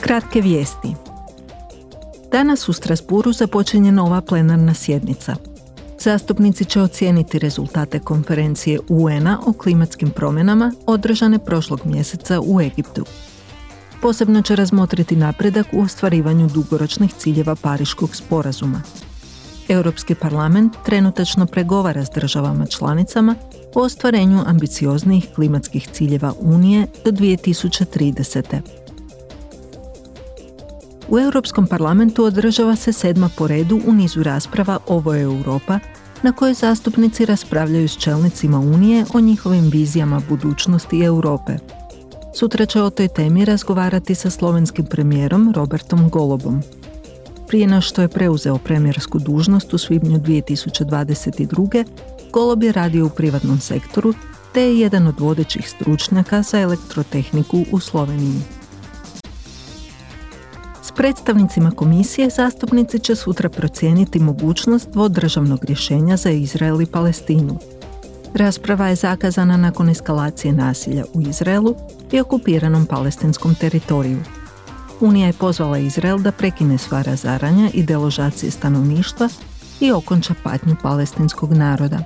Kratke vijesti. Danas u Strasburu započinje nova plenarna sjednica. Zastupnici će ocijeniti rezultate konferencije UN-a o klimatskim promjenama održane prošlog mjeseca u Egiptu. Posebno će razmotriti napredak u ostvarivanju dugoročnih ciljeva Pariškog sporazuma. Europski parlament trenutačno pregovara s državama članicama o ostvarenju ambicioznijih klimatskih ciljeva Unije do 2030. U Europskom parlamentu održava se sedma po redu u nizu rasprava Ovo je Europa, na kojoj zastupnici raspravljaju s čelnicima Unije o njihovim vizijama budućnosti Europe. Sutra će o toj temi razgovarati sa slovenskim premijerom Robertom Golobom. Prije na što je preuzeo premijersku dužnost u svibnju 2022. Golob je radio u privatnom sektoru te je jedan od vodećih stručnjaka za elektrotehniku u Sloveniji. S predstavnicima komisije zastupnici će sutra procijeniti mogućnost dvodržavnog rješenja za Izrael i Palestinu. Rasprava je zakazana nakon eskalacije nasilja u Izraelu i okupiranom palestinskom teritoriju. Unija je pozvala Izrael da prekine sva razaranja i deložacije stanovništva i okonča patnju palestinskog naroda.